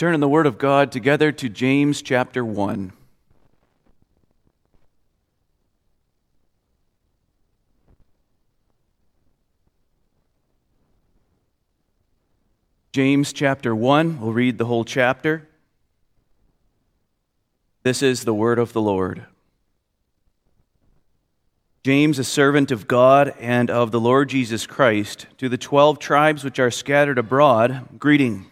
turn in the Word of God together to James chapter 1. James chapter 1, we'll read the whole chapter. This is the word of the Lord. James, a servant of God and of the Lord Jesus Christ, to the twelve tribes which are scattered abroad, greeting.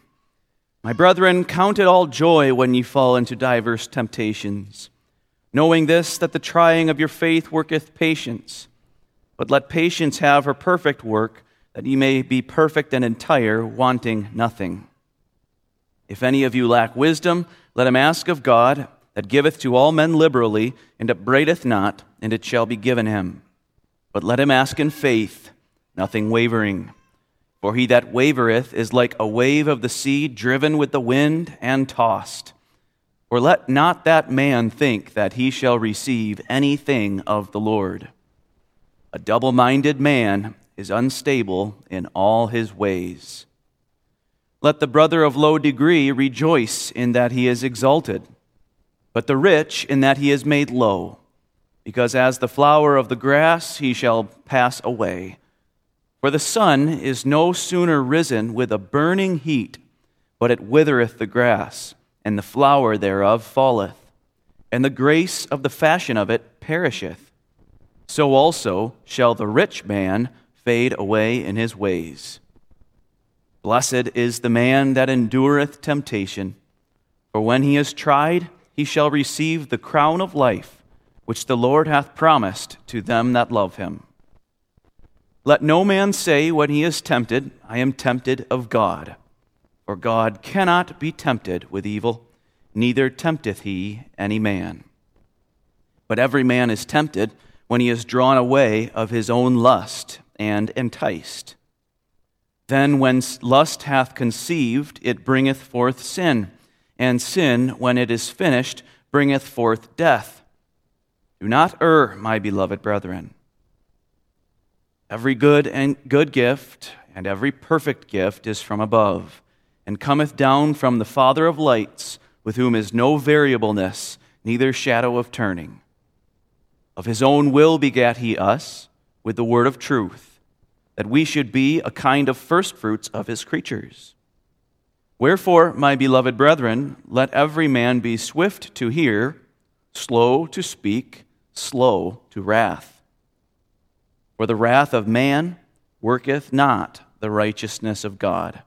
My brethren, count it all joy when ye fall into diverse temptations, knowing this, that the trying of your faith worketh patience. But let patience have her perfect work, that ye may be perfect and entire, wanting nothing. If any of you lack wisdom, let him ask of God that giveth to all men liberally, and upbraideth not, and it shall be given him. But let him ask in faith, nothing wavering. For he that wavereth is like a wave of the sea driven with the wind and tossed. For let not that man think that he shall receive anything of the Lord. A double minded man is unstable in all his ways. Let the brother of low degree rejoice in that he is exalted but the rich in that he is made low, because as the flower of the grass he shall pass away. For the sun is no sooner risen with a burning heat, but it withereth the grass, and the flower thereof falleth, and the grace of the fashion of it perisheth. So also shall the rich man fade away in his ways. Blessed is the man that endureth temptation, for when he is tried, he shall receive the crown of life which the Lord hath promised to them that love him. Let no man say when he is tempted, I am tempted of God. For God cannot be tempted with evil, neither tempteth he any man. But every man is tempted when he is drawn away of his own lust and enticed. Then, when lust hath conceived, it bringeth forth sin and sin, when it is finished, bringeth forth death. Do not err, my beloved brethren. Every good and good gift and every perfect gift is from above, and cometh down from the Father of lights, with whom is no variableness, neither shadow of turning. Of his own will begat he us with the word of truth, that we should be a kind of firstfruits of his creatures. Wherefore, my beloved brethren, let every man be swift to hear, slow to speak, slow to wrath. For the wrath of man worketh not the righteousness of God.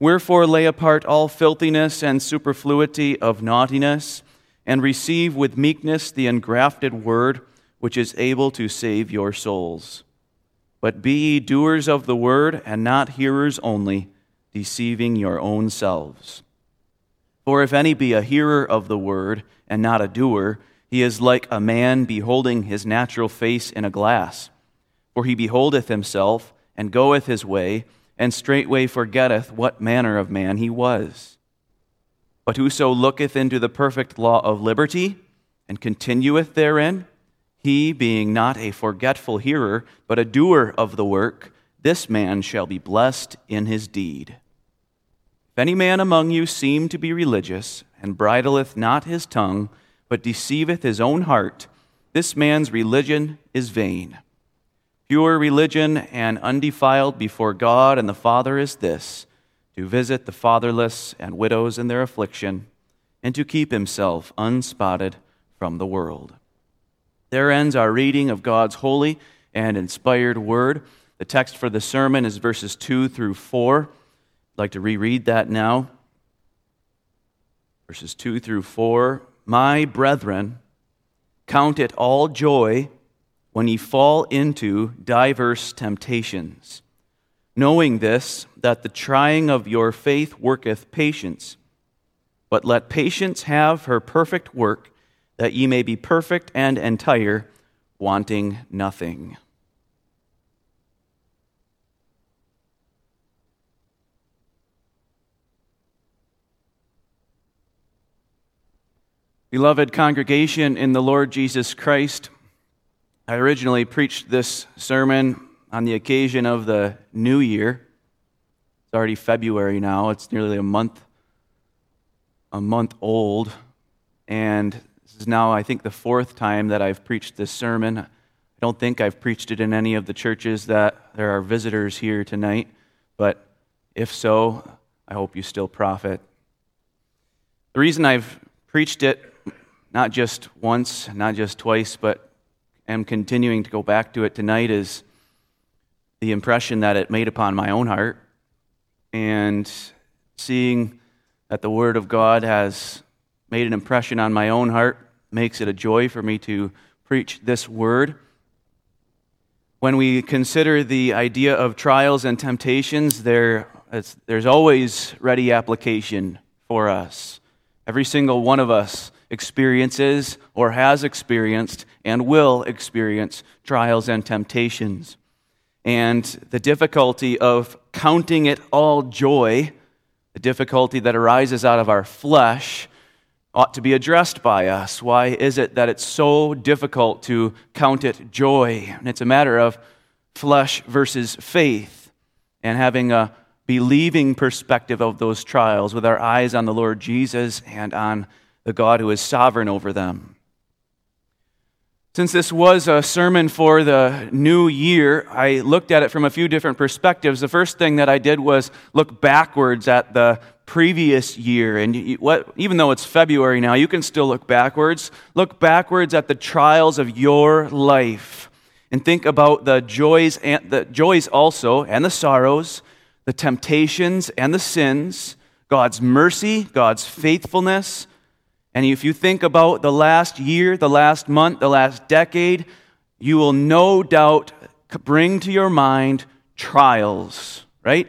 Wherefore, lay apart all filthiness and superfluity of naughtiness, and receive with meekness the engrafted word which is able to save your souls. But be ye doers of the word, and not hearers only deceiving your own selves. For if any be a hearer of the word and not a doer, he is like a man beholding his natural face in a glass. For he beholdeth himself, and goeth his way, and straightway forgetteth what manner of man he was. But whoso looketh into the perfect law of liberty, and continueth therein, he, being not a forgetful hearer, but a doer of the work, this man shall be blessed in his deed. If any man among you seem to be religious, and bridleth not his tongue, but deceiveth his own heart, this man's religion is vain. Pure religion and undefiled before God and the Father is this to visit the fatherless and widows in their affliction, and to keep himself unspotted from the world. There ends our reading of God's holy and inspired word. The text for the sermon is verses 2 through 4. I'd like to reread that now. Verses 2 through 4. My brethren, count it all joy when ye fall into diverse temptations, knowing this, that the trying of your faith worketh patience. But let patience have her perfect work, that ye may be perfect and entire, wanting nothing. Beloved congregation in the Lord Jesus Christ, I originally preached this sermon on the occasion of the new year. It's already February now, it's nearly a month a month old, and this is now, I think, the fourth time that I've preached this sermon. I don't think I've preached it in any of the churches that there are visitors here tonight, but if so, I hope you still profit. The reason I've preached it, not just once, not just twice, but am continuing to go back to it tonight, is the impression that it made upon my own heart and seeing that the Word of God has made an impression on my own heart makes it a joy for me to preach this Word. When we consider the idea of trials and temptations, there, there's always ready application for us. Every single one of us experiences or has experienced and will experience trials and temptations. And the difficulty of counting it all joy the difficulty that arises out of our flesh ought to be addressed by us. Why is it that it's so difficult to count it joy? And it's a matter of flesh versus faith and having a believing perspective of those trials with our eyes on the Lord Jesus and on the God who is sovereign over them. Since this was a sermon for the new year, I looked at it from a few different perspectives. The first thing that I did was look backwards at the previous year. And what, even though it's February now, you can still look backwards. Look backwards at the trials of your life and think about the joys, and the joys also, and the sorrows, the temptations and the sins, God's mercy, God's faithfulness, and if you think about the last year, the last month, the last decade, you will no doubt bring to your mind trials, right?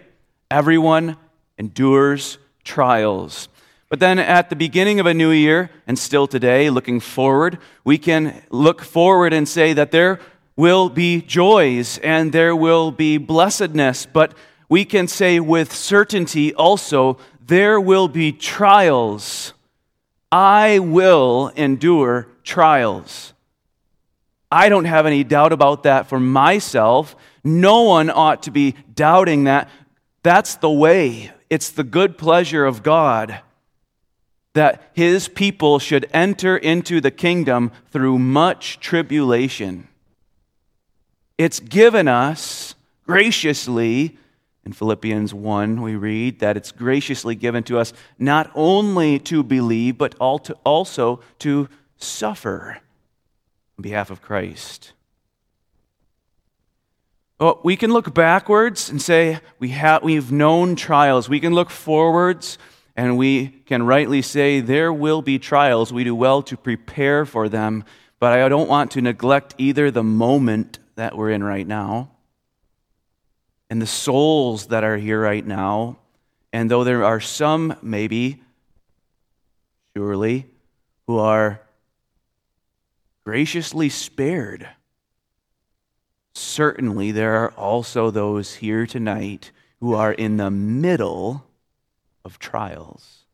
Everyone endures trials. But then at the beginning of a new year, and still today, looking forward, we can look forward and say that there will be joys and there will be blessedness. But we can say with certainty also, there will be trials I will endure trials. I don't have any doubt about that for myself. No one ought to be doubting that. That's the way. It's the good pleasure of God that his people should enter into the kingdom through much tribulation. It's given us graciously in Philippians 1, we read that it's graciously given to us not only to believe, but also to suffer on behalf of Christ. Well, we can look backwards and say we have, we've known trials. We can look forwards and we can rightly say there will be trials. We do well to prepare for them, but I don't want to neglect either the moment that we're in right now and the souls that are here right now. And though there are some, maybe, surely, who are graciously spared, certainly there are also those here tonight who are in the middle of trials.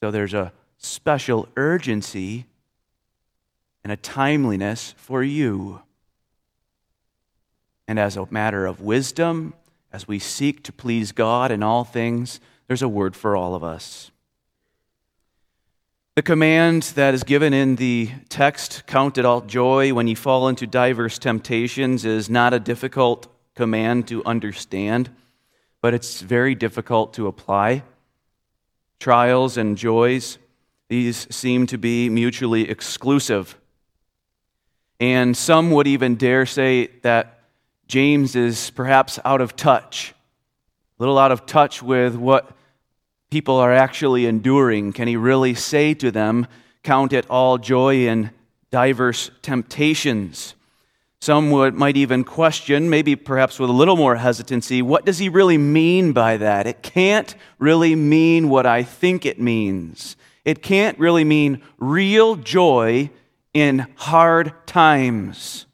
So there's a special urgency and a timeliness for you. And as a matter of wisdom, as we seek to please God in all things, there's a word for all of us. The command that is given in the text, count it all joy when you fall into diverse temptations, is not a difficult command to understand, but it's very difficult to apply. Trials and joys, these seem to be mutually exclusive. And some would even dare say that James is perhaps out of touch, a little out of touch with what people are actually enduring. Can he really say to them, Count it all joy in diverse temptations? Some would, might even question, maybe perhaps with a little more hesitancy, what does he really mean by that? It can't really mean what I think it means. It can't really mean real joy in hard times.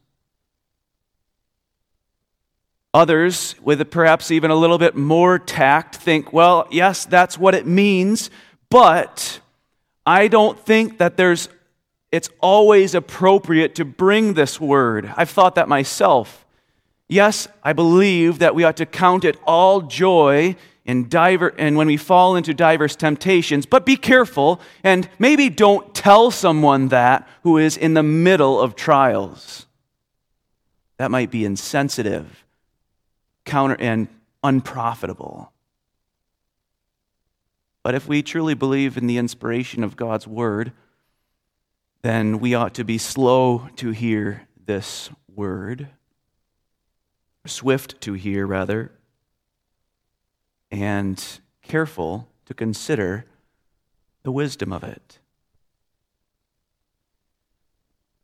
Others, with perhaps even a little bit more tact, think, well, yes, that's what it means, but I don't think that there's it's always appropriate to bring this word. I've thought that myself. Yes, I believe that we ought to count it all joy and, diver, and when we fall into diverse temptations, but be careful and maybe don't tell someone that who is in the middle of trials. That might be insensitive, counter, and unprofitable. But if we truly believe in the inspiration of God's word, then we ought to be slow to hear this word, swift to hear, rather, and careful to consider the wisdom of it.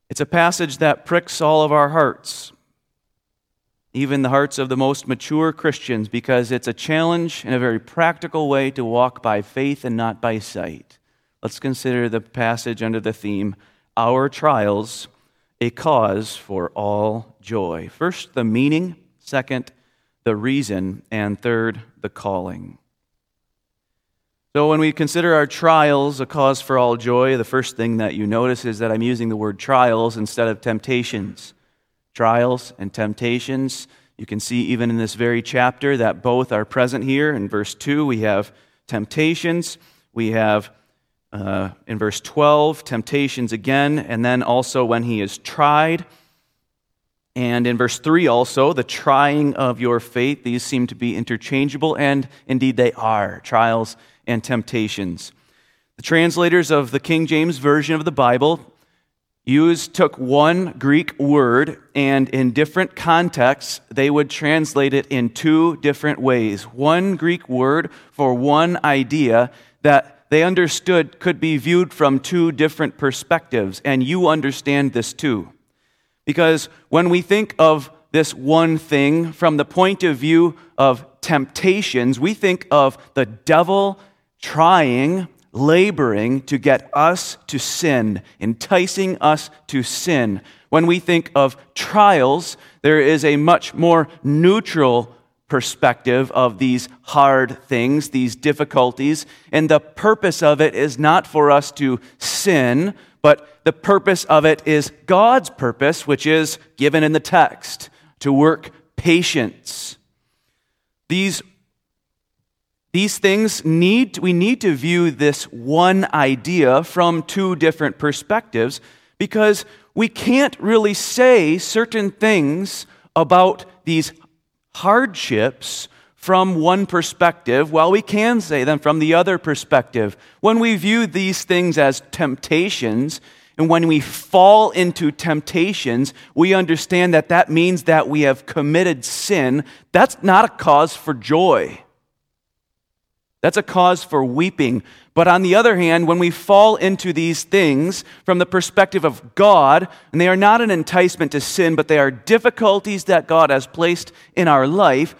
It's a passage that pricks all of our hearts, even the hearts of the most mature Christians, because it's a challenge in a very practical way to walk by faith and not by sight. Let's consider the passage under the theme Our Trials, a Cause for All Joy. First, the meaning. Second, the reason. And third, the calling. So, when we consider our trials a cause for all joy, the first thing that you notice is that I'm using the word trials instead of temptations. Trials and temptations. You can see even in this very chapter that both are present here. In verse 2, we have temptations. We have uh, in verse 12, temptations again, and then also when he is tried. And in verse 3 also, the trying of your faith. These seem to be interchangeable, and indeed they are trials and temptations. The translators of the King James Version of the Bible used took one Greek word and in different contexts they would translate it in two different ways. One Greek word for one idea that they understood could be viewed from two different perspectives and you understand this too. Because when we think of this one thing from the point of view of temptations, we think of the devil trying, laboring to get us to sin, enticing us to sin. When we think of trials, there is a much more neutral perspective of these hard things, these difficulties. And the purpose of it is not for us to sin, but the purpose of it is God's purpose, which is given in the text to work patience. These, these things need, we need to view this one idea from two different perspectives because we can't really say certain things about these hardships from one perspective, while we can say them from the other perspective. When we view these things as temptations, and when we fall into temptations, we understand that that means that we have committed sin. That's not a cause for joy. That's a cause for weeping. But on the other hand, when we fall into these things from the perspective of God, and they are not an enticement to sin, but they are difficulties that God has placed in our life,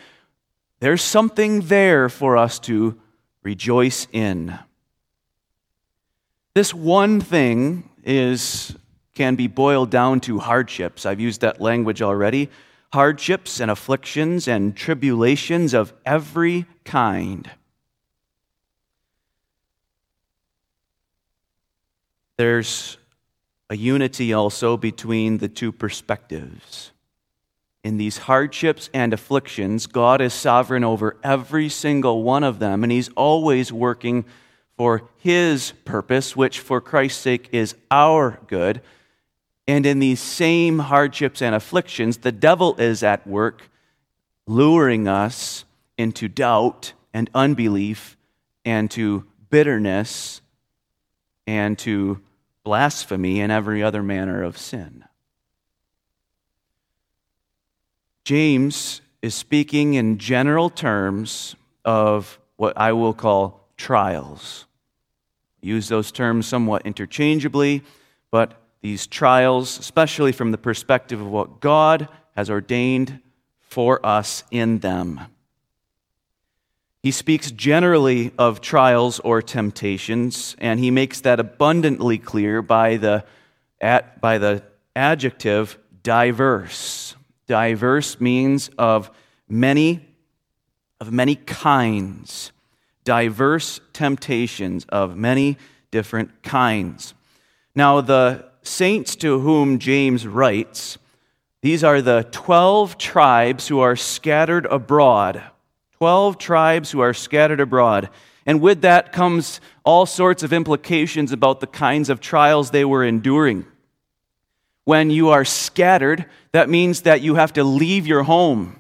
there's something there for us to rejoice in. This one thing is can be boiled down to hardships. I've used that language already. Hardships and afflictions and tribulations of every kind. There's a unity also between the two perspectives in these hardships and afflictions, God is sovereign over every single one of them, and He's always working for His purpose, which for Christ's sake is our good. And in these same hardships and afflictions, the devil is at work, luring us into doubt and unbelief, and to bitterness, and to blasphemy, and every other manner of sin. James is speaking in general terms of what I will call trials. use those terms somewhat interchangeably, but these trials, especially from the perspective of what God has ordained for us in them. He speaks generally of trials or temptations, and he makes that abundantly clear by the, at, by the adjective diverse. Diverse means of many, of many kinds. Diverse temptations of many different kinds. Now, the saints to whom James writes, these are the 12 tribes who are scattered abroad. 12 tribes who are scattered abroad. And with that comes all sorts of implications about the kinds of trials they were enduring. When you are scattered, that means that you have to leave your home.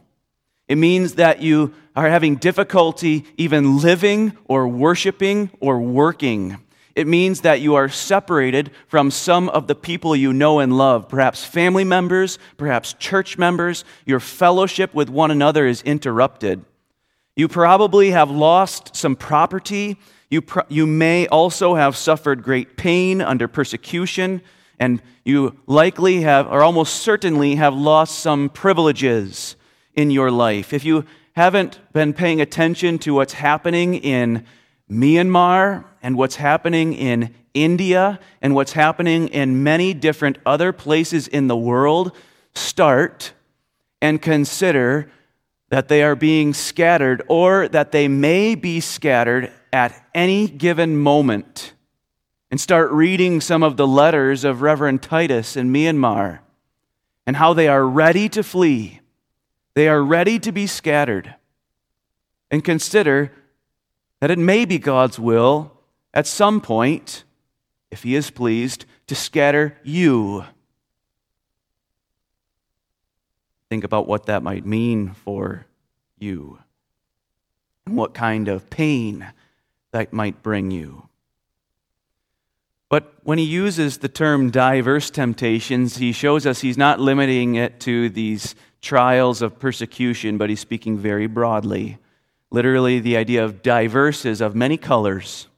It means that you are having difficulty even living or worshiping or working. It means that you are separated from some of the people you know and love, perhaps family members, perhaps church members. Your fellowship with one another is interrupted. You probably have lost some property. You, you may also have suffered great pain under persecution, and you likely have, or almost certainly, have lost some privileges in your life. If you haven't been paying attention to what's happening in Myanmar and what's happening in India and what's happening in many different other places in the world, start and consider that they are being scattered or that they may be scattered at any given moment. And start reading some of the letters of Reverend Titus in Myanmar and how they are ready to flee. They are ready to be scattered. And consider that it may be God's will at some point, if He is pleased, to scatter you Think about what that might mean for you and what kind of pain that might bring you. But when he uses the term diverse temptations, he shows us he's not limiting it to these trials of persecution, but he's speaking very broadly. Literally, the idea of diverse is of many colors.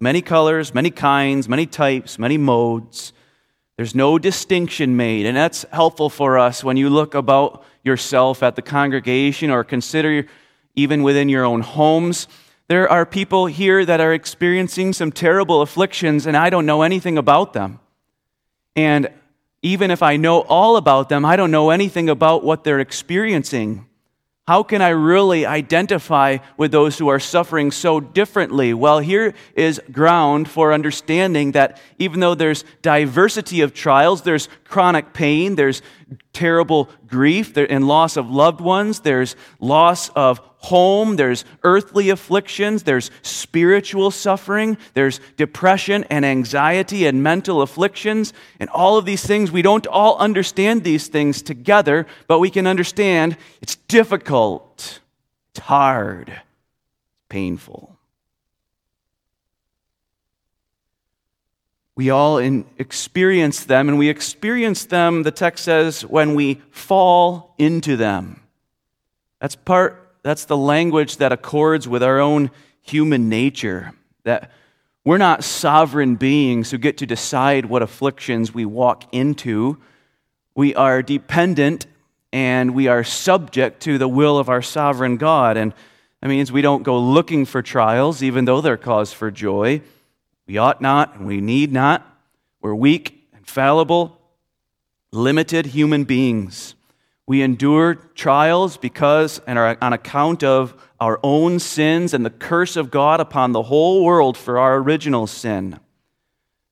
Many colors, many kinds, many types, many modes. There's no distinction made, and that's helpful for us when you look about yourself at the congregation or consider even within your own homes. There are people here that are experiencing some terrible afflictions, and I don't know anything about them. And even if I know all about them, I don't know anything about what they're experiencing. How can I really identify with those who are suffering so differently? Well, here is ground for understanding that even though there's diversity of trials, there's chronic pain, there's terrible grief and loss of loved ones, there's loss of home, there's earthly afflictions, there's spiritual suffering, there's depression and anxiety and mental afflictions, and all of these things. We don't all understand these things together, but we can understand it's difficult, it's hard, painful. We all in, experience them, and we experience them, the text says, when we fall into them. That's part that's the language that accords with our own human nature. That we're not sovereign beings who get to decide what afflictions we walk into. We are dependent and we are subject to the will of our sovereign God. And that means we don't go looking for trials, even though they're cause for joy. We ought not and we need not. We're weak and fallible, limited human beings. We endure trials because and are on account of our own sins and the curse of God upon the whole world for our original sin.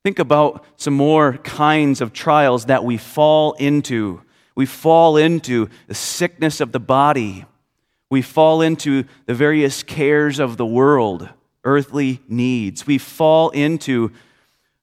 Think about some more kinds of trials that we fall into. We fall into the sickness of the body. We fall into the various cares of the world, earthly needs. We fall into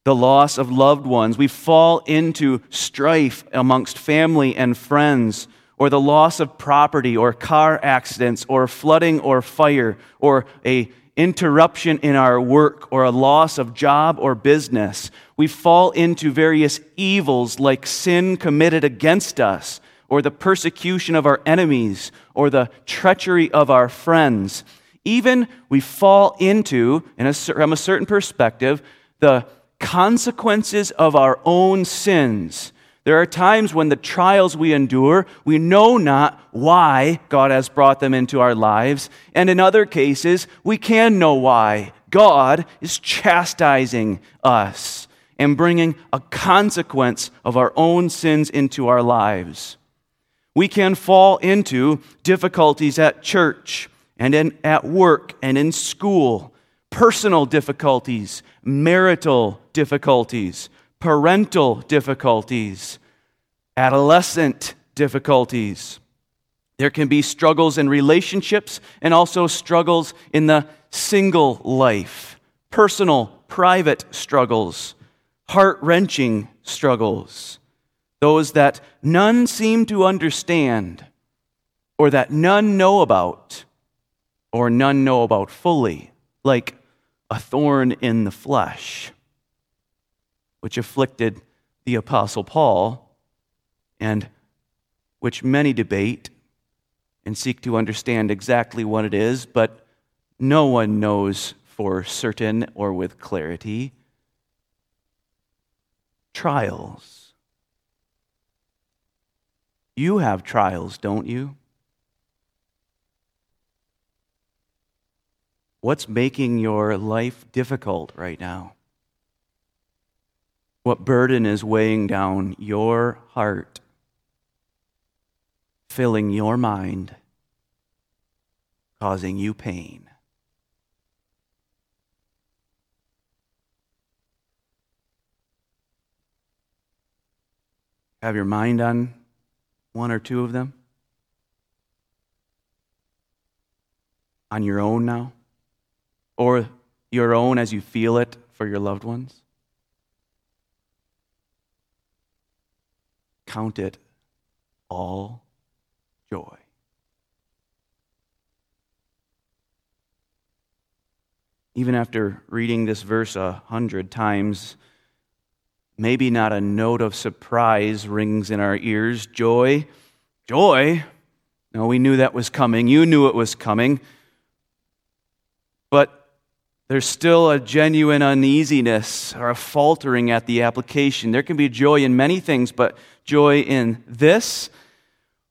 the loss of loved ones. We fall into strife amongst family and friends or the loss of property or car accidents or flooding or fire or a interruption in our work or a loss of job or business. We fall into various evils like sin committed against us or the persecution of our enemies or the treachery of our friends. Even we fall into, a, from a certain perspective, the consequences of our own sins there are times when the trials we endure, we know not why God has brought them into our lives. And in other cases, we can know why. God is chastising us and bringing a consequence of our own sins into our lives. We can fall into difficulties at church and in, at work and in school, personal difficulties, marital difficulties parental difficulties, adolescent difficulties, There can be struggles in relationships and also struggles in the single life, personal, private struggles, heart wrenching struggles, those that none seem to understand, or that none know about, or none know about fully, like a thorn in the flesh, which afflicted the Apostle Paul, and which many debate and seek to understand exactly what it is, but no one knows for certain or with clarity. Trials. You have trials, don't you? What's making your life difficult right now? What burden is weighing down your heart, filling your mind, causing you pain? Have your mind on one or two of them? On your own now? Or your own as you feel it for your loved ones? Count it all joy. Even after reading this verse a hundred times, maybe not a note of surprise rings in our ears. Joy, joy. No, we knew that was coming. You knew it was coming. There's still a genuine uneasiness or a faltering at the application. There can be joy in many things, but joy in this.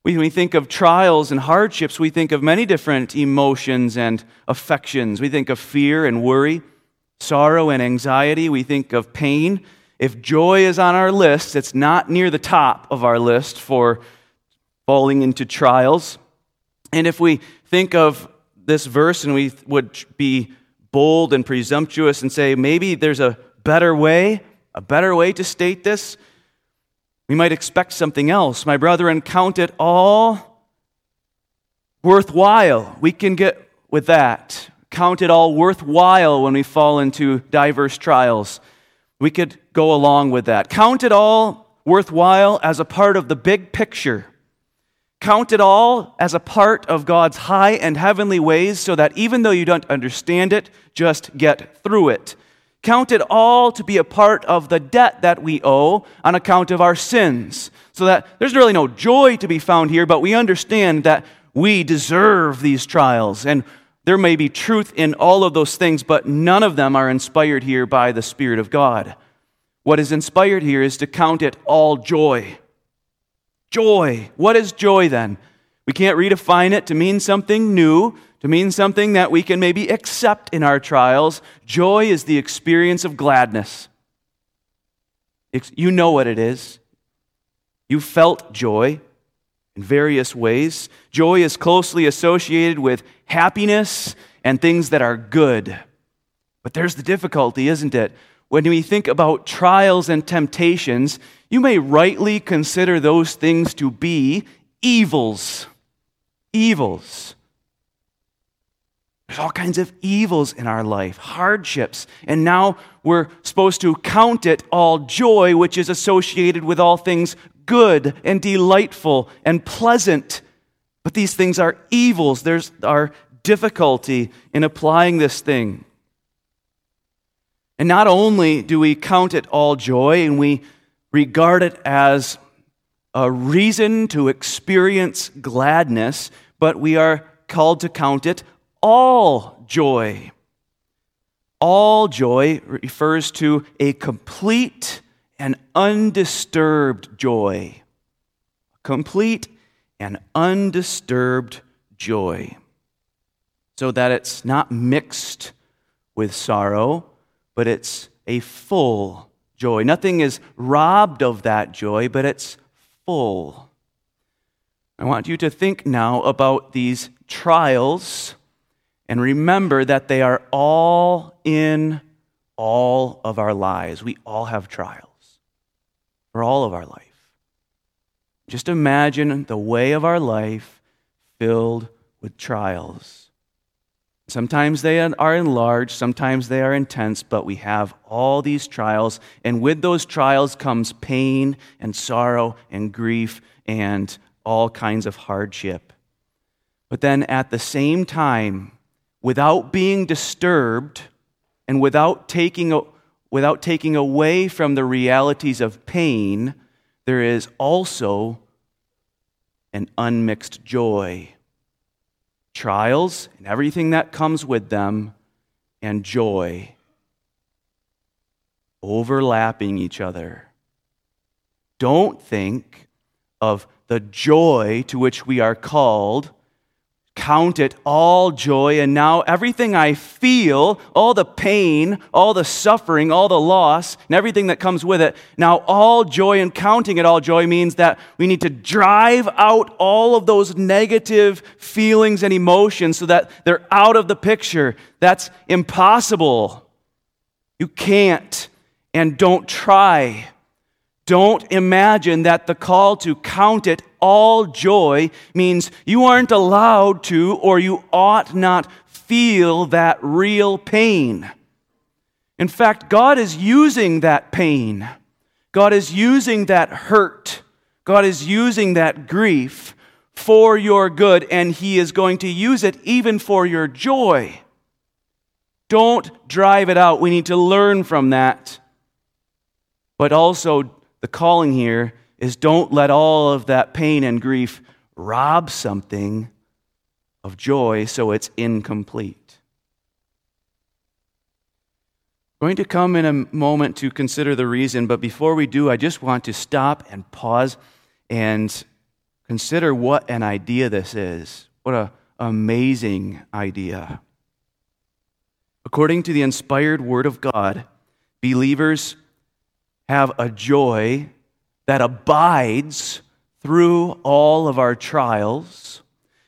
When we think of trials and hardships, we think of many different emotions and affections. We think of fear and worry, sorrow and anxiety. We think of pain. If joy is on our list, it's not near the top of our list for falling into trials. And if we think of this verse and we would be bold and presumptuous and say, maybe there's a better way, a better way to state this, we might expect something else. My brethren, count it all worthwhile. We can get with that. Count it all worthwhile when we fall into diverse trials. We could go along with that. Count it all worthwhile as a part of the big picture. Count it all as a part of God's high and heavenly ways so that even though you don't understand it, just get through it. Count it all to be a part of the debt that we owe on account of our sins. So that there's really no joy to be found here, but we understand that we deserve these trials. And there may be truth in all of those things, but none of them are inspired here by the Spirit of God. What is inspired here is to count it all joy. Joy. What is joy then? We can't redefine it to mean something new, to mean something that we can maybe accept in our trials. Joy is the experience of gladness. You know what it is. You felt joy in various ways. Joy is closely associated with happiness and things that are good. But there's the difficulty, isn't it? When we think about trials and temptations, you may rightly consider those things to be evils. Evils. There's all kinds of evils in our life, hardships, and now we're supposed to count it all joy, which is associated with all things good and delightful and pleasant. But these things are evils. There's our difficulty in applying this thing. And not only do we count it all joy and we regard it as a reason to experience gladness, but we are called to count it all joy. All joy refers to a complete and undisturbed joy. Complete and undisturbed joy. So that it's not mixed with sorrow, but it's a full joy. Nothing is robbed of that joy, but it's full. I want you to think now about these trials and remember that they are all in all of our lives. We all have trials for all of our life. Just imagine the way of our life filled with trials. Sometimes they are enlarged, sometimes they are intense, but we have all these trials, and with those trials comes pain and sorrow and grief and all kinds of hardship. But then at the same time, without being disturbed and without taking, without taking away from the realities of pain, there is also an unmixed joy trials and everything that comes with them, and joy overlapping each other. Don't think of the joy to which we are called count it all joy, and now everything I feel, all the pain, all the suffering, all the loss, and everything that comes with it, now all joy and counting it all joy means that we need to drive out all of those negative feelings and emotions so that they're out of the picture. That's impossible. You can't, and don't try. Don't imagine that the call to count it all joy means you aren't allowed to or you ought not feel that real pain. In fact, God is using that pain. God is using that hurt. God is using that grief for your good, and He is going to use it even for your joy. Don't drive it out. We need to learn from that. But also, the calling here is don't let all of that pain and grief rob something of joy so it's incomplete. I'm going to come in a moment to consider the reason, but before we do, I just want to stop and pause and consider what an idea this is. What an amazing idea. According to the inspired Word of God, believers have a joy that abides through all of our trials.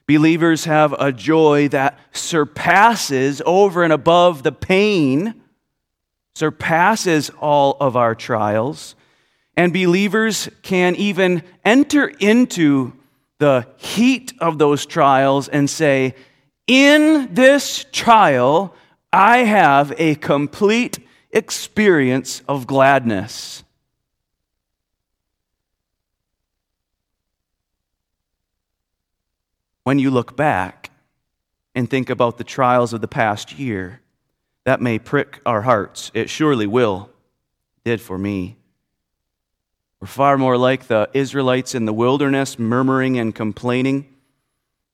Believers have a joy that surpasses over and above the pain, surpasses all of our trials. And believers can even enter into the heat of those trials and say, In this trial, I have a complete experience of gladness. When you look back and think about the trials of the past year, that may prick our hearts. It surely will. Did for me. We're far more like the Israelites in the wilderness, murmuring and complaining,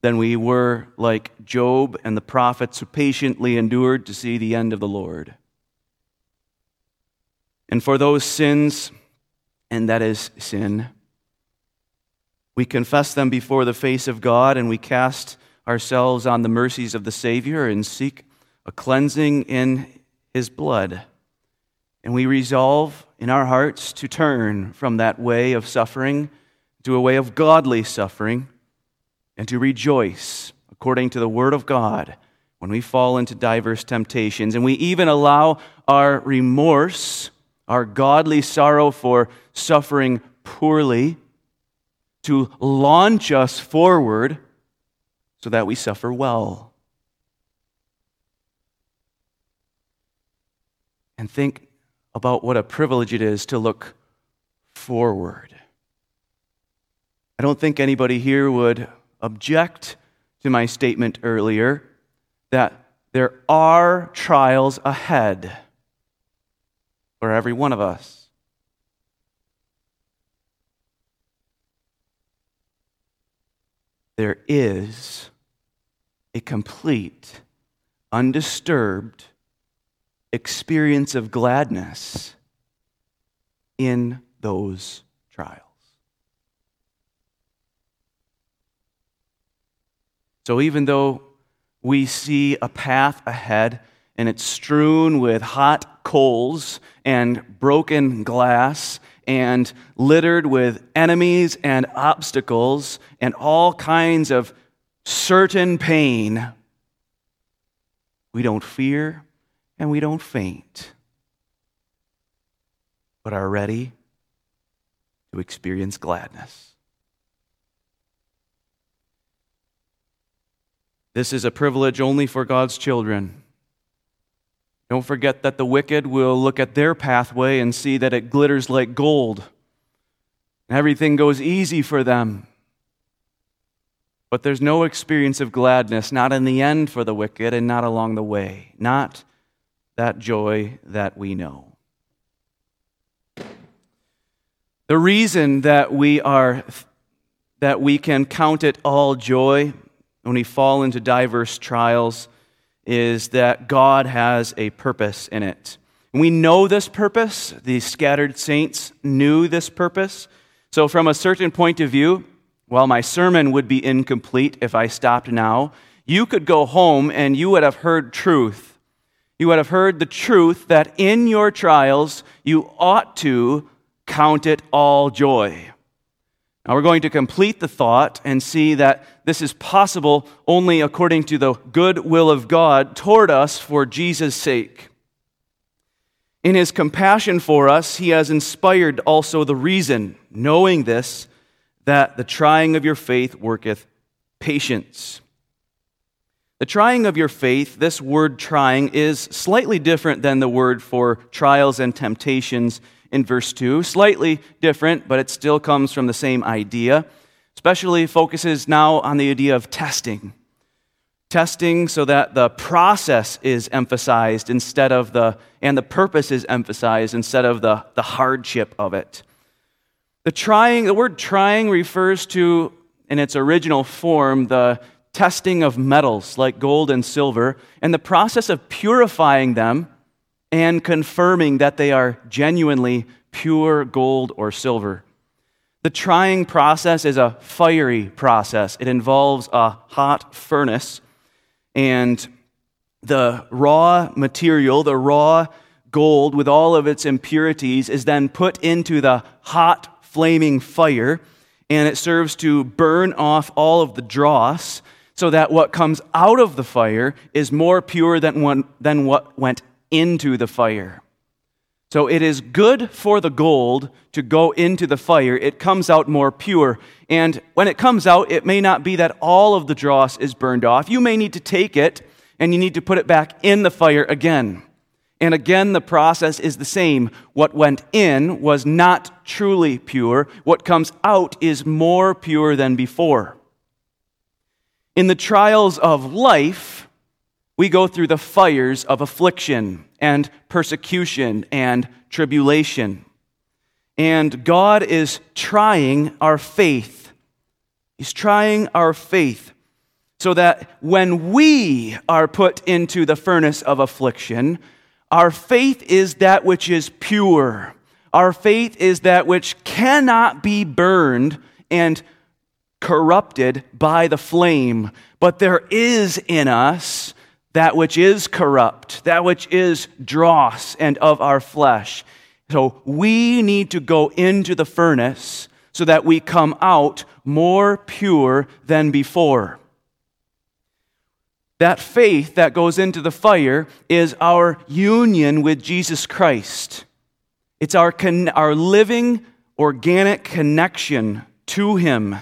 than we were like Job and the prophets who patiently endured to see the end of the Lord. And for those sins, and that is sin, we confess them before the face of God and we cast ourselves on the mercies of the Savior and seek a cleansing in His blood. And we resolve in our hearts to turn from that way of suffering to a way of godly suffering and to rejoice according to the Word of God when we fall into diverse temptations. And we even allow our remorse our godly sorrow for suffering poorly, to launch us forward so that we suffer well. And think about what a privilege it is to look forward. I don't think anybody here would object to my statement earlier that there are trials ahead for every one of us. There is a complete, undisturbed experience of gladness in those trials. So even though we see a path ahead and it's strewn with hot coals and broken glass and littered with enemies and obstacles and all kinds of certain pain, we don't fear and we don't faint, but are ready to experience gladness. This is a privilege only for God's children. Don't forget that the wicked will look at their pathway and see that it glitters like gold. Everything goes easy for them. But there's no experience of gladness, not in the end for the wicked and not along the way, not that joy that we know. The reason that we are that we can count it all joy when we fall into diverse trials is that God has a purpose in it. We know this purpose. The scattered saints knew this purpose. So, from a certain point of view, while my sermon would be incomplete if I stopped now, you could go home and you would have heard truth. You would have heard the truth that in your trials you ought to count it all joy. Now we're going to complete the thought and see that this is possible only according to the good will of God toward us for Jesus' sake. In his compassion for us, he has inspired also the reason, knowing this, that the trying of your faith worketh patience. The trying of your faith, this word trying, is slightly different than the word for trials and temptations in verse 2. Slightly different, but it still comes from the same idea. Especially focuses now on the idea of testing. Testing so that the process is emphasized instead of the, and the purpose is emphasized instead of the, the hardship of it. The trying, the word trying refers to, in its original form, the testing of metals like gold and silver, and the process of purifying them and confirming that they are genuinely pure gold or silver. The trying process is a fiery process. It involves a hot furnace, and the raw material, the raw gold with all of its impurities, is then put into the hot, flaming fire, and it serves to burn off all of the dross so that what comes out of the fire is more pure than, one, than what went into the fire. So it is good for the gold to go into the fire. It comes out more pure. And when it comes out, it may not be that all of the dross is burned off. You may need to take it and you need to put it back in the fire again. And again, the process is the same. What went in was not truly pure. What comes out is more pure than before. In the trials of life, we go through the fires of affliction and persecution and tribulation. And God is trying our faith. He's trying our faith so that when we are put into the furnace of affliction, our faith is that which is pure. Our faith is that which cannot be burned and corrupted by the flame, but there is in us that which is corrupt, that which is dross and of our flesh. So we need to go into the furnace so that we come out more pure than before. That faith that goes into the fire is our union with Jesus Christ. It's our, con- our living, organic connection to Him.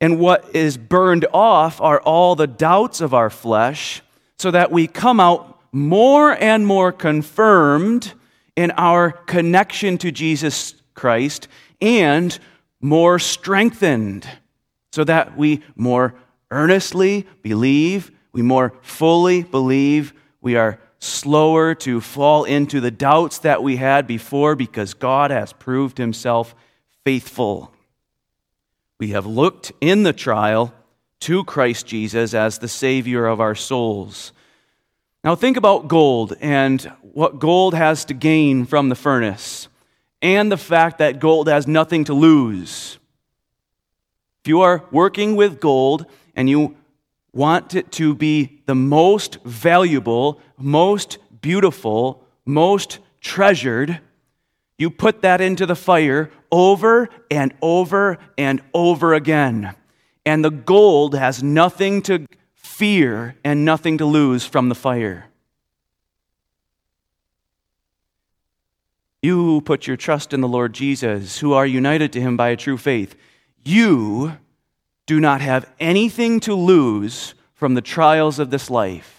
And what is burned off are all the doubts of our flesh, so that we come out more and more confirmed in our connection to Jesus Christ and more strengthened, so that we more earnestly believe, we more fully believe, we are slower to fall into the doubts that we had before because God has proved himself faithful. We have looked in the trial to Christ Jesus as the Savior of our souls. Now, think about gold and what gold has to gain from the furnace, and the fact that gold has nothing to lose. If you are working with gold and you want it to be the most valuable, most beautiful, most treasured, you put that into the fire over and over and over again. And the gold has nothing to fear and nothing to lose from the fire. You put your trust in the Lord Jesus, who are united to him by a true faith, you do not have anything to lose from the trials of this life,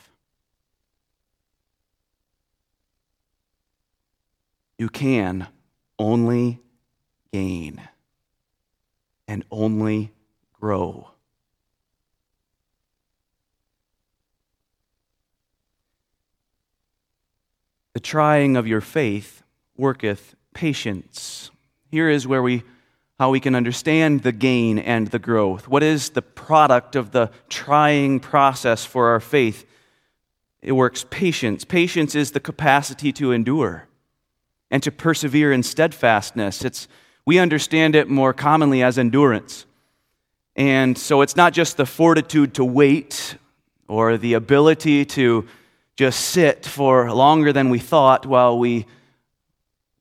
you can only gain and only grow. The trying of your faith worketh patience. Here is where we how we can understand the gain and the growth. What is the product of the trying process for our faith? It works patience. Patience is the capacity to endure and to persevere in steadfastness. It's, we understand it more commonly as endurance. And so it's not just the fortitude to wait or the ability to just sit for longer than we thought while we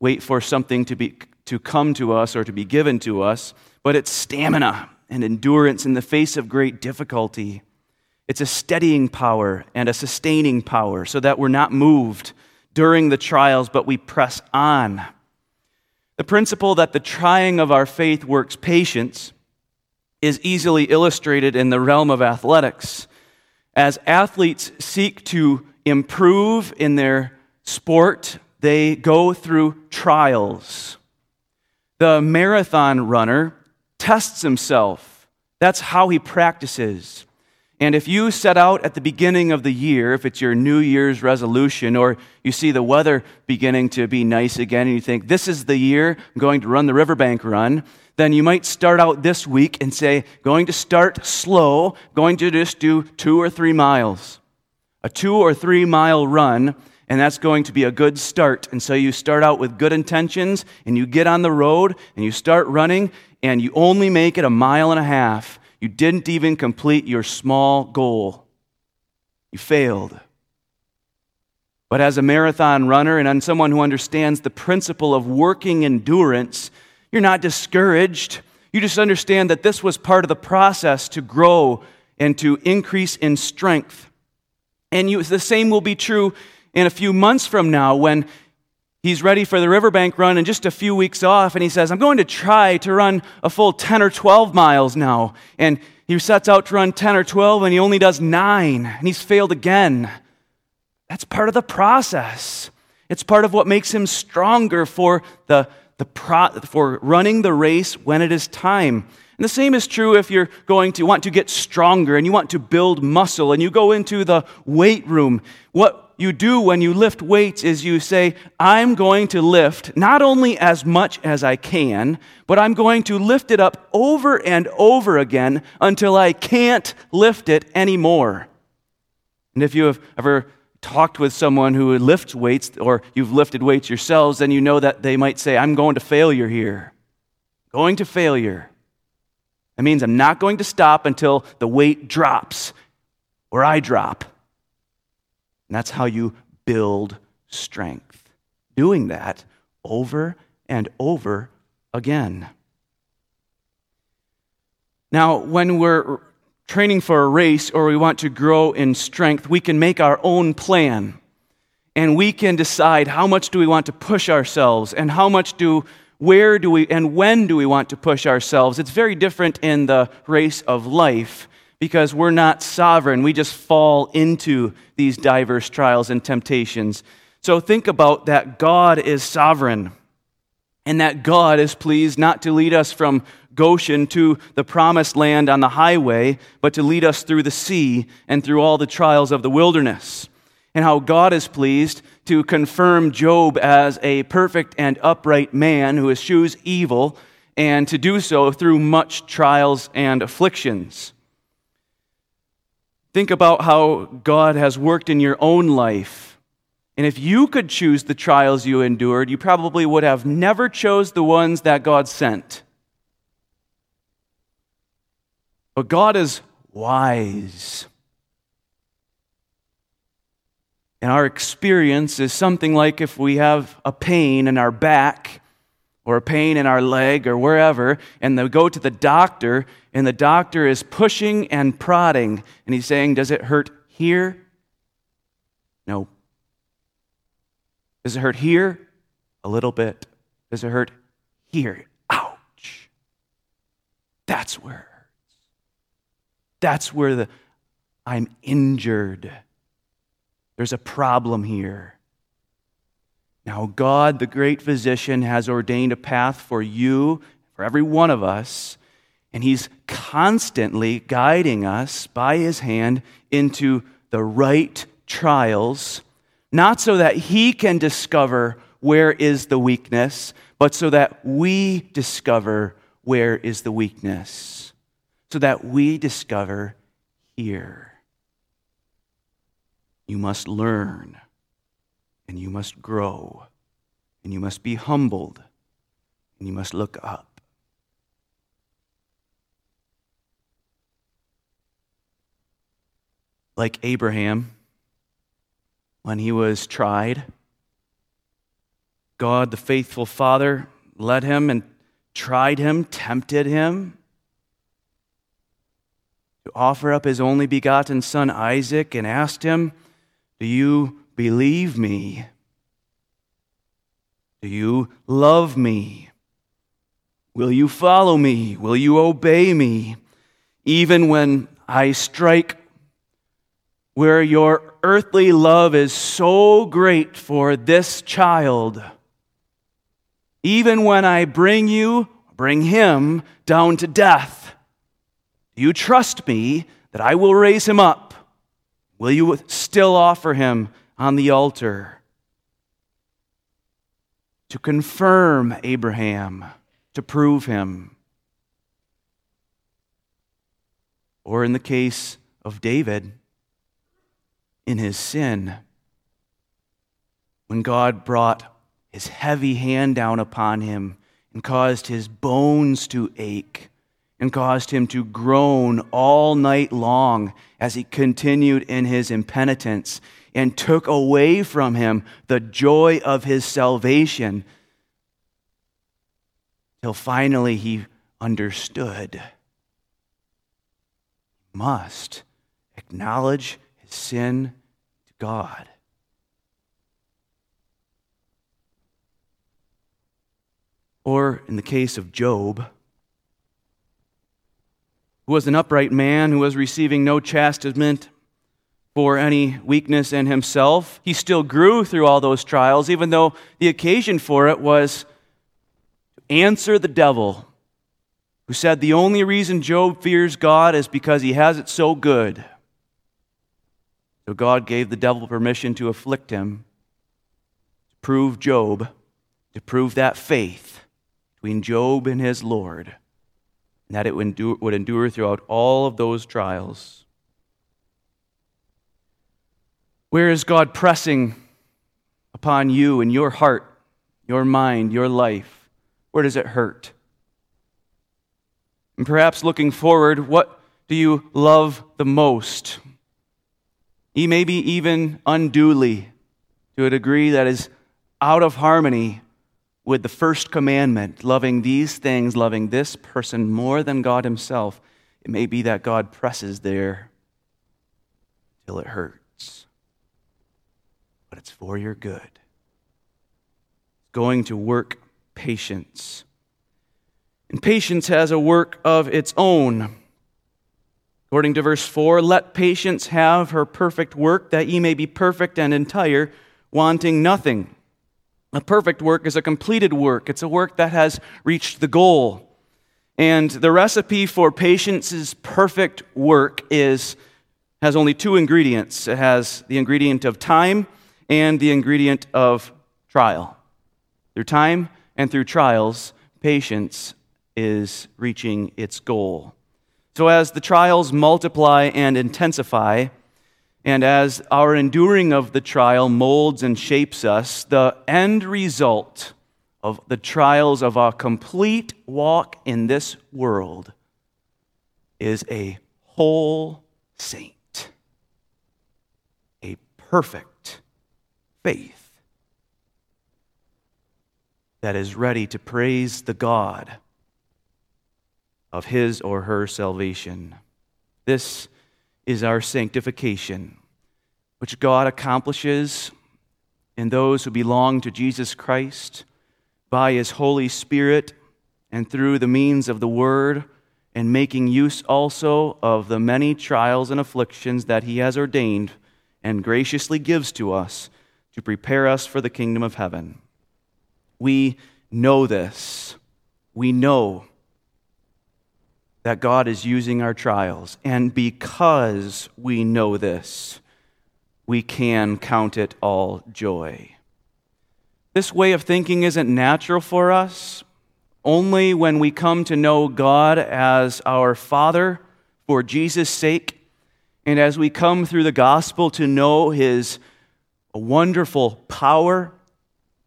wait for something to, be, to come to us or to be given to us, but it's stamina and endurance in the face of great difficulty. It's a steadying power and a sustaining power so that we're not moved during the trials, but we press on. The principle that the trying of our faith works patience is easily illustrated in the realm of athletics. As athletes seek to improve in their sport, they go through trials. The marathon runner tests himself. That's how he practices. And if you set out at the beginning of the year, if it's your New Year's resolution, or you see the weather beginning to be nice again, and you think, this is the year I'm going to run the riverbank run, then you might start out this week and say, going to start slow, going to just do two or three miles. A two or three mile run, and that's going to be a good start. And so you start out with good intentions, and you get on the road, and you start running, and you only make it a mile and a half you didn't even complete your small goal. You failed. But as a marathon runner and as someone who understands the principle of working endurance, you're not discouraged. You just understand that this was part of the process to grow and to increase in strength. And you, the same will be true in a few months from now when He's ready for the riverbank run and just a few weeks off, and he says, I'm going to try to run a full 10 or 12 miles now. And he sets out to run 10 or 12, and he only does nine, and he's failed again. That's part of the process. It's part of what makes him stronger for, the, the pro, for running the race when it is time. And the same is true if you're going to want to get stronger and you want to build muscle and you go into the weight room. What you do when you lift weights is you say, I'm going to lift not only as much as I can, but I'm going to lift it up over and over again until I can't lift it anymore. And if you have ever talked with someone who lifts weights or you've lifted weights yourselves, then you know that they might say, I'm going to failure here. Going to failure. That means I'm not going to stop until the weight drops or I drop. And that's how you build strength. Doing that over and over again. Now, when we're training for a race or we want to grow in strength, we can make our own plan. And we can decide how much do we want to push ourselves and how much do where do we and when do we want to push ourselves. It's very different in the race of life because we're not sovereign. We just fall into these diverse trials and temptations. So think about that God is sovereign and that God is pleased not to lead us from Goshen to the promised land on the highway, but to lead us through the sea and through all the trials of the wilderness. And how God is pleased to confirm Job as a perfect and upright man who eschews evil, and to do so through much trials and afflictions. Think about how God has worked in your own life. And if you could choose the trials you endured, you probably would have never chose the ones that God sent. But God is wise. And our experience is something like if we have a pain in our back or a pain in our leg or wherever, and they go to the doctor, and the doctor is pushing and prodding, and he's saying, Does it hurt here? No. Does it hurt here? A little bit. Does it hurt here? Ouch. That's where it hurts. That's where the I'm injured. There's a problem here. Now, God, the great physician, has ordained a path for you, for every one of us, and He's constantly guiding us by His hand into the right trials, not so that He can discover where is the weakness, but so that we discover where is the weakness, so that we discover here. You must learn and you must grow, and you must be humbled, and you must look up. Like Abraham, when he was tried, God, the faithful Father, led him and tried him, tempted him to offer up his only begotten son Isaac and asked him, Do you believe me? Do you love me? Will you follow me? Will you obey me? Even when I strike where your earthly love is so great for this child, even when I bring you, bring him down to death, you trust me that I will raise him up? Will you still offer him on the altar to confirm Abraham, to prove him. Or in the case of David, in his sin, when God brought his heavy hand down upon him and caused his bones to ache and caused him to groan all night long as he continued in his impenitence and took away from him the joy of his salvation till finally he understood. He must acknowledge his sin to God. Or in the case of Job, who was an upright man who was receiving no chastisement for any weakness in himself. He still grew through all those trials, even though the occasion for it was to answer the devil, who said the only reason Job fears God is because he has it so good. So God gave the devil permission to afflict him, to prove Job, to prove that faith between Job and his Lord, and that it would endure, would endure throughout all of those trials. Where is God pressing upon you and your heart, your mind, your life? Where does it hurt? And perhaps looking forward, what do you love the most? He may be even unduly to a degree that is out of harmony with the first commandment, loving these things, loving this person more than God Himself. It may be that God presses there till it hurts but it's for your good. It's going to work patience. And patience has a work of its own. According to verse 4, let patience have her perfect work, that ye may be perfect and entire, wanting nothing. A perfect work is a completed work, it's a work that has reached the goal. And the recipe for patience's perfect work is has only two ingredients. It has the ingredient of time and the ingredient of trial. Through time and through trials, patience is reaching its goal. So, as the trials multiply and intensify, and as our enduring of the trial molds and shapes us, the end result of the trials of our complete walk in this world is a whole saint, a perfect faith that is ready to praise the God of his or her salvation. This is our sanctification, which God accomplishes in those who belong to Jesus Christ by his Holy Spirit and through the means of the Word and making use also of the many trials and afflictions that he has ordained and graciously gives to us to prepare us for the kingdom of heaven. We know this. We know that God is using our trials. And because we know this, we can count it all joy. This way of thinking isn't natural for us. Only when we come to know God as our Father for Jesus' sake, and as we come through the gospel to know His wonderful power,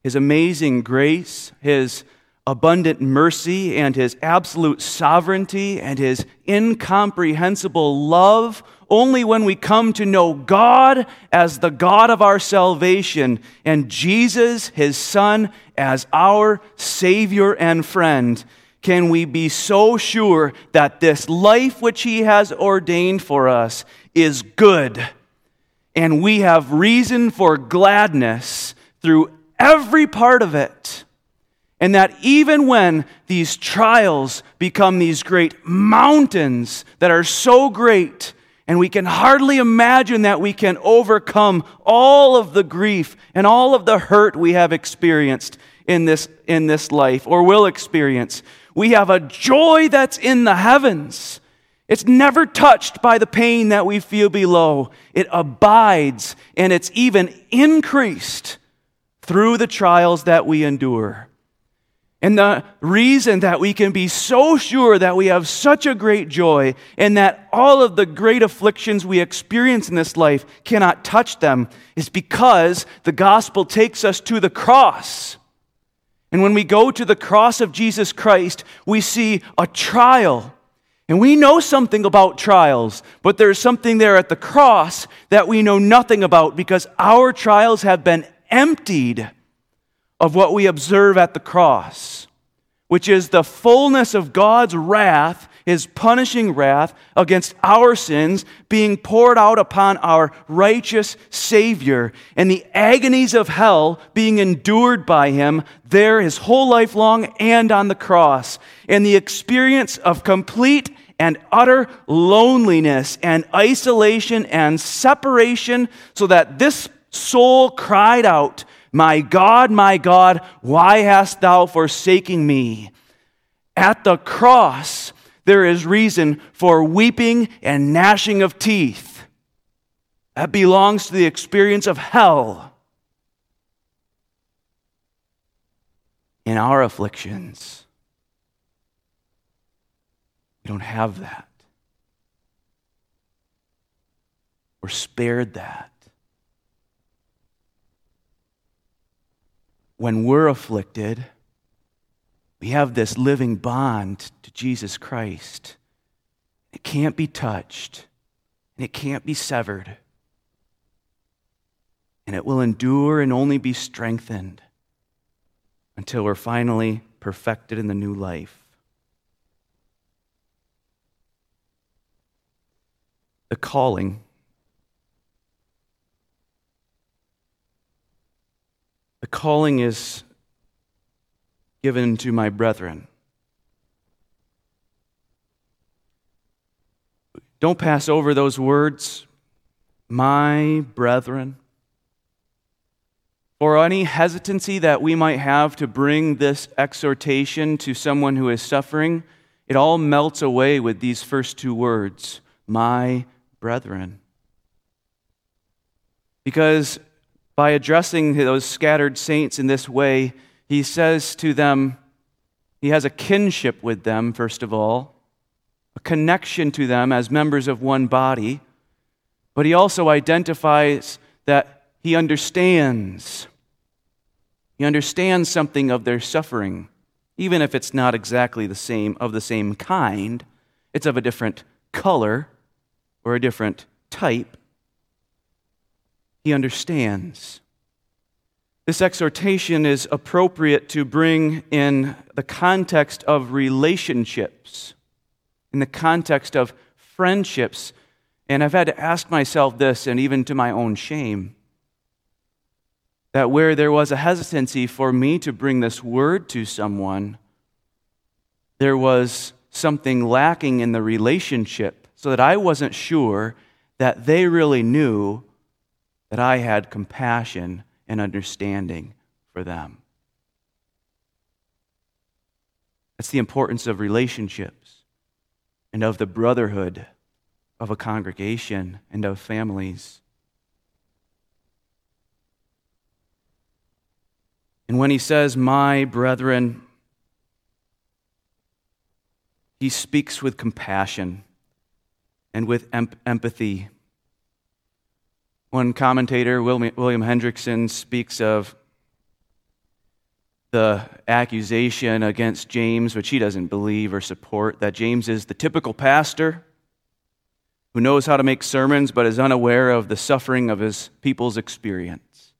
His amazing grace, His abundant mercy and his absolute sovereignty and his incomprehensible love only when we come to know God as the God of our salvation and Jesus, his Son, as our Savior and friend can we be so sure that this life which he has ordained for us is good and we have reason for gladness through every part of it. And that even when these trials become these great mountains that are so great, and we can hardly imagine that we can overcome all of the grief and all of the hurt we have experienced in this, in this life or will experience. We have a joy that's in the heavens. It's never touched by the pain that we feel below. It abides and it's even increased through the trials that we endure. And the reason that we can be so sure that we have such a great joy and that all of the great afflictions we experience in this life cannot touch them is because the gospel takes us to the cross. And when we go to the cross of Jesus Christ, we see a trial. And we know something about trials, but there's something there at the cross that we know nothing about because our trials have been emptied of what we observe at the cross, which is the fullness of God's wrath, his punishing wrath against our sins being poured out upon our righteous Savior, and the agonies of hell being endured by him there his whole life long and on the cross, and the experience of complete and utter loneliness and isolation and separation, so that this soul cried out, my God, my God, why hast thou forsaken me? At the cross, there is reason for weeping and gnashing of teeth. That belongs to the experience of hell. In our afflictions, we don't have that. We're spared that. When we're afflicted, we have this living bond to Jesus Christ. It can't be touched, and it can't be severed. And it will endure and only be strengthened until we're finally perfected in the new life. The calling calling is given to my brethren. Don't pass over those words, my brethren. Or any hesitancy that we might have to bring this exhortation to someone who is suffering, it all melts away with these first two words, my brethren. Because by addressing those scattered saints in this way, he says to them, he has a kinship with them, first of all, a connection to them as members of one body, but he also identifies that he understands. He understands something of their suffering, even if it's not exactly the same, of the same kind. It's of a different color or a different type he understands. This exhortation is appropriate to bring in the context of relationships, in the context of friendships. And I've had to ask myself this, and even to my own shame, that where there was a hesitancy for me to bring this word to someone, there was something lacking in the relationship so that I wasn't sure that they really knew that I had compassion and understanding for them. That's the importance of relationships and of the brotherhood of a congregation and of families. And when he says, My brethren, he speaks with compassion and with em- empathy. One commentator, William Hendriksen, speaks of the accusation against James, which he doesn't believe or support, that James is the typical pastor who knows how to make sermons but is unaware of the suffering of his people's experience.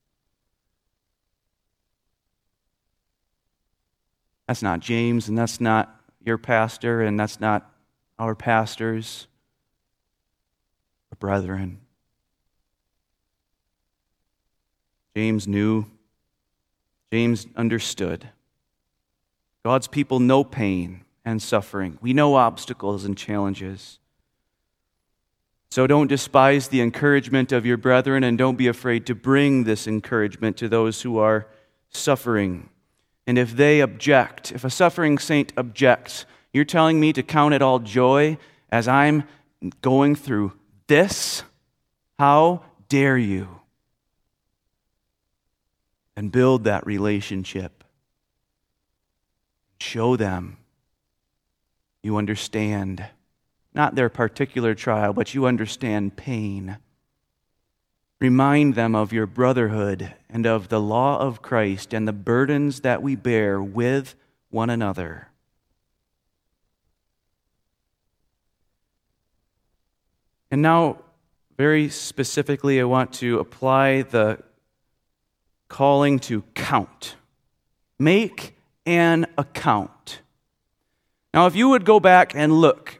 That's not James, and that's not your pastor, and that's not our pastors or brethren. James knew James understood. God's people know pain and suffering. We know obstacles and challenges. So don't despise the encouragement of your brethren and don't be afraid to bring this encouragement to those who are suffering. And if they object, if a suffering saint objects, you're telling me to count it all joy as I'm going through this? How dare you? And build that relationship. Show them you understand not their particular trial, but you understand pain. Remind them of your brotherhood and of the law of Christ and the burdens that we bear with one another. And now, very specifically, I want to apply the calling to count. Make an account. Now, if you would go back and look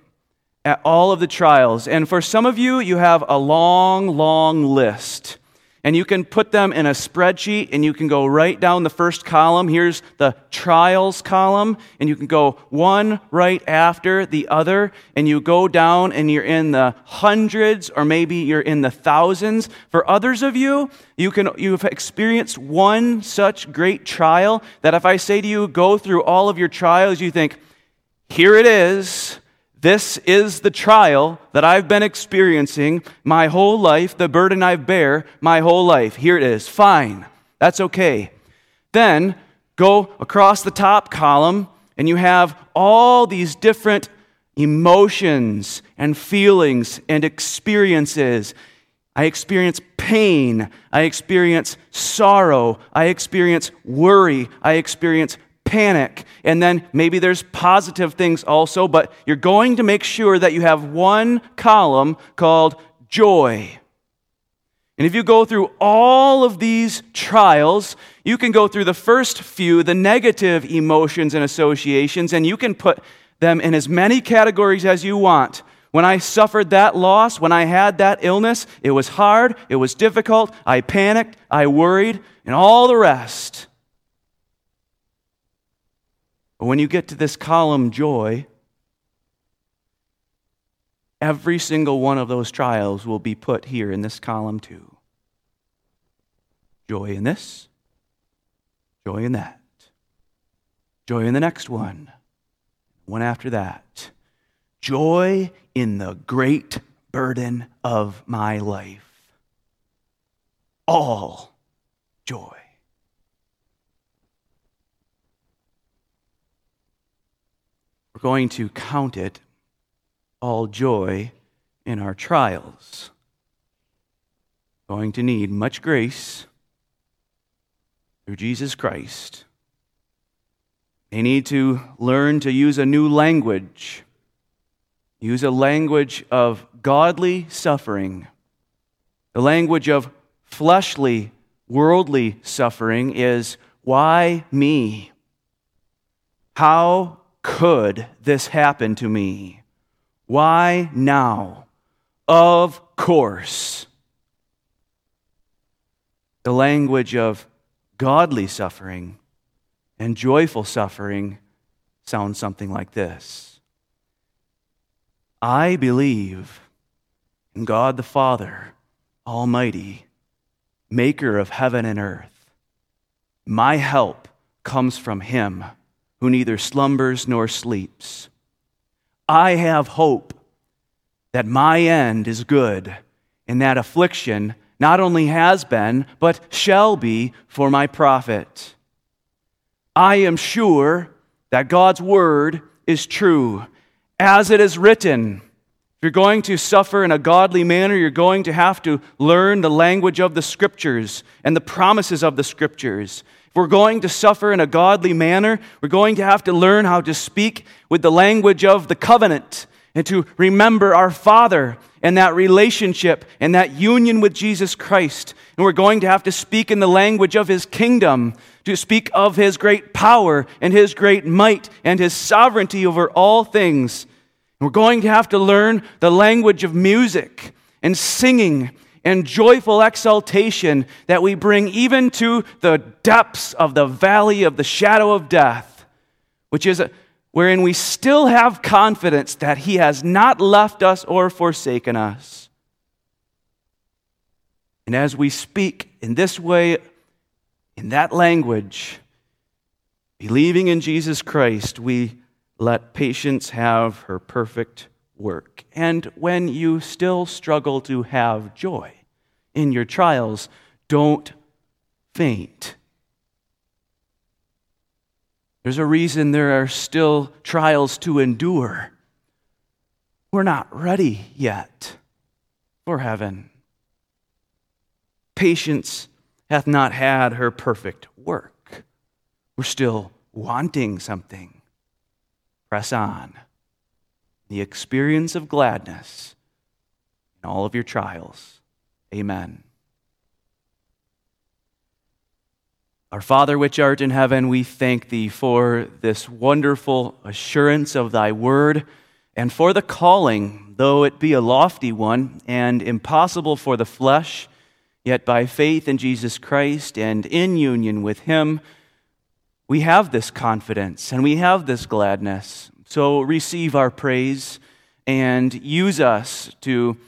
at all of the trials, and for some of you, you have a long, long list and you can put them in a spreadsheet and you can go right down the first column. Here's the trials column, and you can go one right after the other, and you go down and you're in the hundreds or maybe you're in the thousands. For others of you, you can you've experienced one such great trial that if I say to you, go through all of your trials, you think, here it is. This is the trial that I've been experiencing my whole life, the burden I bear my whole life. Here it is. Fine. That's okay. Then go across the top column, and you have all these different emotions and feelings and experiences. I experience pain. I experience sorrow. I experience worry. I experience panic. And then maybe there's positive things also, but you're going to make sure that you have one column called joy. And if you go through all of these trials, you can go through the first few, the negative emotions and associations, and you can put them in as many categories as you want. When I suffered that loss, when I had that illness, it was hard, it was difficult, I panicked, I worried, and all the rest. But when you get to this column, joy, every single one of those trials will be put here in this column too. Joy in this, joy in that, joy in the next one, one after that. Joy in the great burden of my life. All joy. We're going to count it all joy in our trials. Going to need much grace through Jesus Christ. They need to learn to use a new language, use a language of godly suffering. The language of fleshly, worldly suffering is why me? How could this happen to me? Why now? Of course. The language of godly suffering and joyful suffering sounds something like this I believe in God the Father, Almighty, maker of heaven and earth. My help comes from him who neither slumbers nor sleeps. I have hope that my end is good, and that affliction not only has been, but shall be for my profit. I am sure that God's word is true, as it is written. If you're going to suffer in a godly manner, you're going to have to learn the language of the scriptures and the promises of the scriptures. If we're going to suffer in a godly manner, we're going to have to learn how to speak with the language of the covenant and to remember our Father and that relationship and that union with Jesus Christ. And we're going to have to speak in the language of His kingdom, to speak of His great power and His great might and His sovereignty over all things. And we're going to have to learn the language of music and singing and joyful exaltation that we bring even to the depths of the valley of the shadow of death, which is a wherein we still have confidence that He has not left us or forsaken us. And as we speak in this way, in that language, believing in Jesus Christ, we let patience have her perfect work. And when you still struggle to have joy in your trials, don't faint. There's a reason there are still trials to endure. We're not ready yet for heaven. Patience hath not had her perfect work. We're still wanting something. Press on. The experience of gladness in all of your trials. Amen. Our Father, which art in heaven, we thank thee for this wonderful assurance of thy word and for the calling, though it be a lofty one and impossible for the flesh, yet by faith in Jesus Christ and in union with him, we have this confidence and we have this gladness. So receive our praise and use us to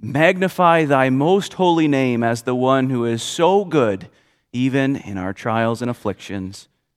magnify thy most holy name as the one who is so good even in our trials and afflictions.